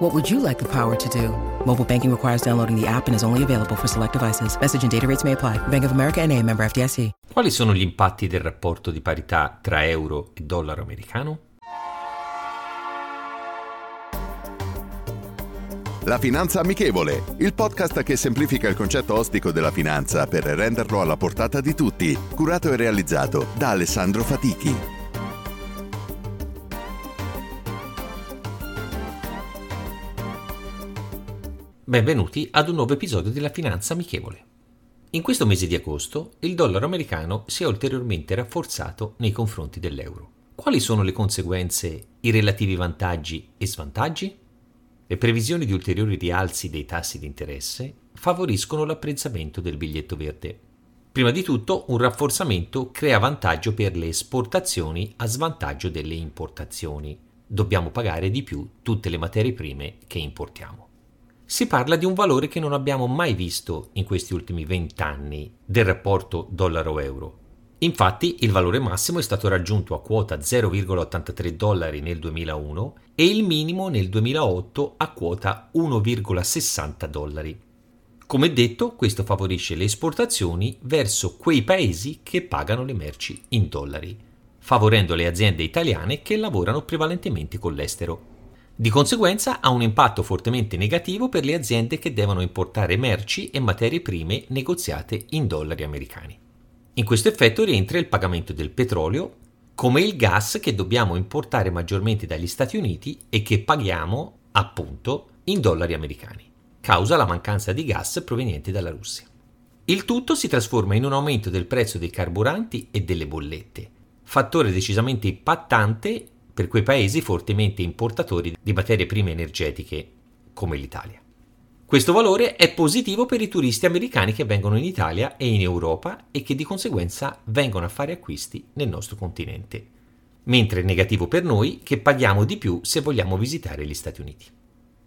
What would you like the power to do? Mobile banking requires downloading the app and is only available for select devices. Message and data rates may apply. Bank of America and a member FDIC. Quali sono gli impatti del rapporto di parità tra euro e dollaro americano? La Finanza Amichevole, il podcast che semplifica il concetto ostico della finanza per renderlo alla portata di tutti, curato e realizzato da Alessandro Fatichi. Benvenuti ad un nuovo episodio della Finanza Amichevole. In questo mese di agosto il dollaro americano si è ulteriormente rafforzato nei confronti dell'euro. Quali sono le conseguenze, i relativi vantaggi e svantaggi? Le previsioni di ulteriori rialzi dei tassi di interesse favoriscono l'apprezzamento del biglietto verde. Prima di tutto, un rafforzamento crea vantaggio per le esportazioni a svantaggio delle importazioni. Dobbiamo pagare di più tutte le materie prime che importiamo si parla di un valore che non abbiamo mai visto in questi ultimi vent'anni del rapporto dollaro-euro. Infatti il valore massimo è stato raggiunto a quota 0,83 dollari nel 2001 e il minimo nel 2008 a quota 1,60 dollari. Come detto, questo favorisce le esportazioni verso quei paesi che pagano le merci in dollari, favorendo le aziende italiane che lavorano prevalentemente con l'estero. Di conseguenza ha un impatto fortemente negativo per le aziende che devono importare merci e materie prime negoziate in dollari americani. In questo effetto rientra il pagamento del petrolio, come il gas che dobbiamo importare maggiormente dagli Stati Uniti e che paghiamo, appunto, in dollari americani, causa la mancanza di gas proveniente dalla Russia. Il tutto si trasforma in un aumento del prezzo dei carburanti e delle bollette, fattore decisamente impattante per quei paesi fortemente importatori di materie prime energetiche come l'Italia. Questo valore è positivo per i turisti americani che vengono in Italia e in Europa e che di conseguenza vengono a fare acquisti nel nostro continente, mentre è negativo per noi che paghiamo di più se vogliamo visitare gli Stati Uniti.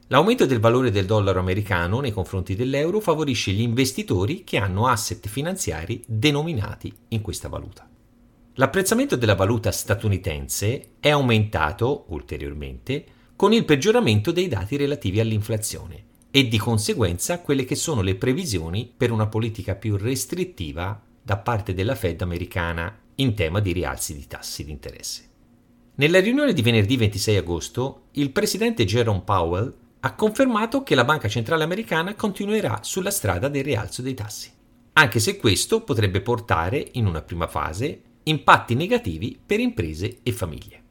L'aumento del valore del dollaro americano nei confronti dell'euro favorisce gli investitori che hanno asset finanziari denominati in questa valuta. L'apprezzamento della valuta statunitense è aumentato ulteriormente con il peggioramento dei dati relativi all'inflazione e di conseguenza quelle che sono le previsioni per una politica più restrittiva da parte della Fed americana in tema di rialzi di tassi di interesse. Nella riunione di venerdì 26 agosto, il presidente Jerome Powell ha confermato che la Banca Centrale Americana continuerà sulla strada del rialzo dei tassi, anche se questo potrebbe portare, in una prima fase, impatti negativi per imprese e famiglie.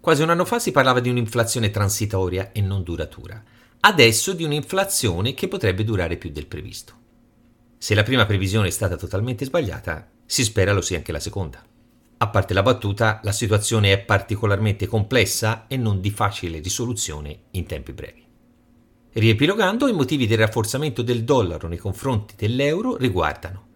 Quasi un anno fa si parlava di un'inflazione transitoria e non duratura, adesso di un'inflazione che potrebbe durare più del previsto. Se la prima previsione è stata totalmente sbagliata, si spera lo sia anche la seconda. A parte la battuta, la situazione è particolarmente complessa e non di facile risoluzione in tempi brevi. Riepilogando, i motivi del rafforzamento del dollaro nei confronti dell'euro riguardano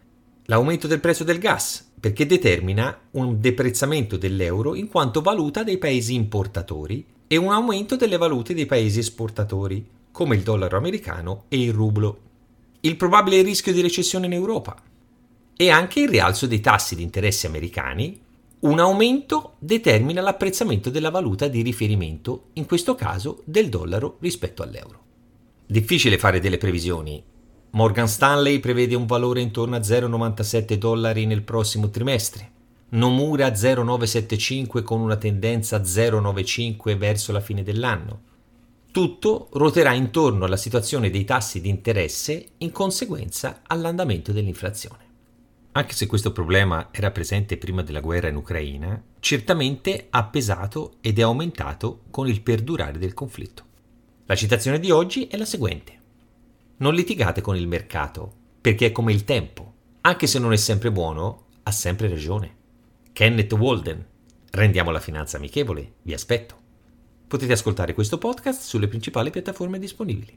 l'aumento del prezzo del gas, perché determina un deprezzamento dell'euro in quanto valuta dei paesi importatori e un aumento delle valute dei paesi esportatori, come il dollaro americano e il rublo. Il probabile rischio di recessione in Europa e anche il rialzo dei tassi di interesse americani. Un aumento determina l'apprezzamento della valuta di riferimento, in questo caso del dollaro rispetto all'euro. Difficile fare delle previsioni, Morgan Stanley prevede un valore intorno a 0,97 dollari nel prossimo trimestre. Nomura 0,975 con una tendenza 0,95 verso la fine dell'anno. Tutto ruoterà intorno alla situazione dei tassi di interesse in conseguenza all'andamento dell'inflazione. Anche se questo problema era presente prima della guerra in Ucraina, certamente ha pesato ed è aumentato con il perdurare del conflitto. La citazione di oggi è la seguente. Non litigate con il mercato, perché è come il tempo. Anche se non è sempre buono, ha sempre ragione. Kenneth Walden. Rendiamo la finanza amichevole. Vi aspetto. Potete ascoltare questo podcast sulle principali piattaforme disponibili.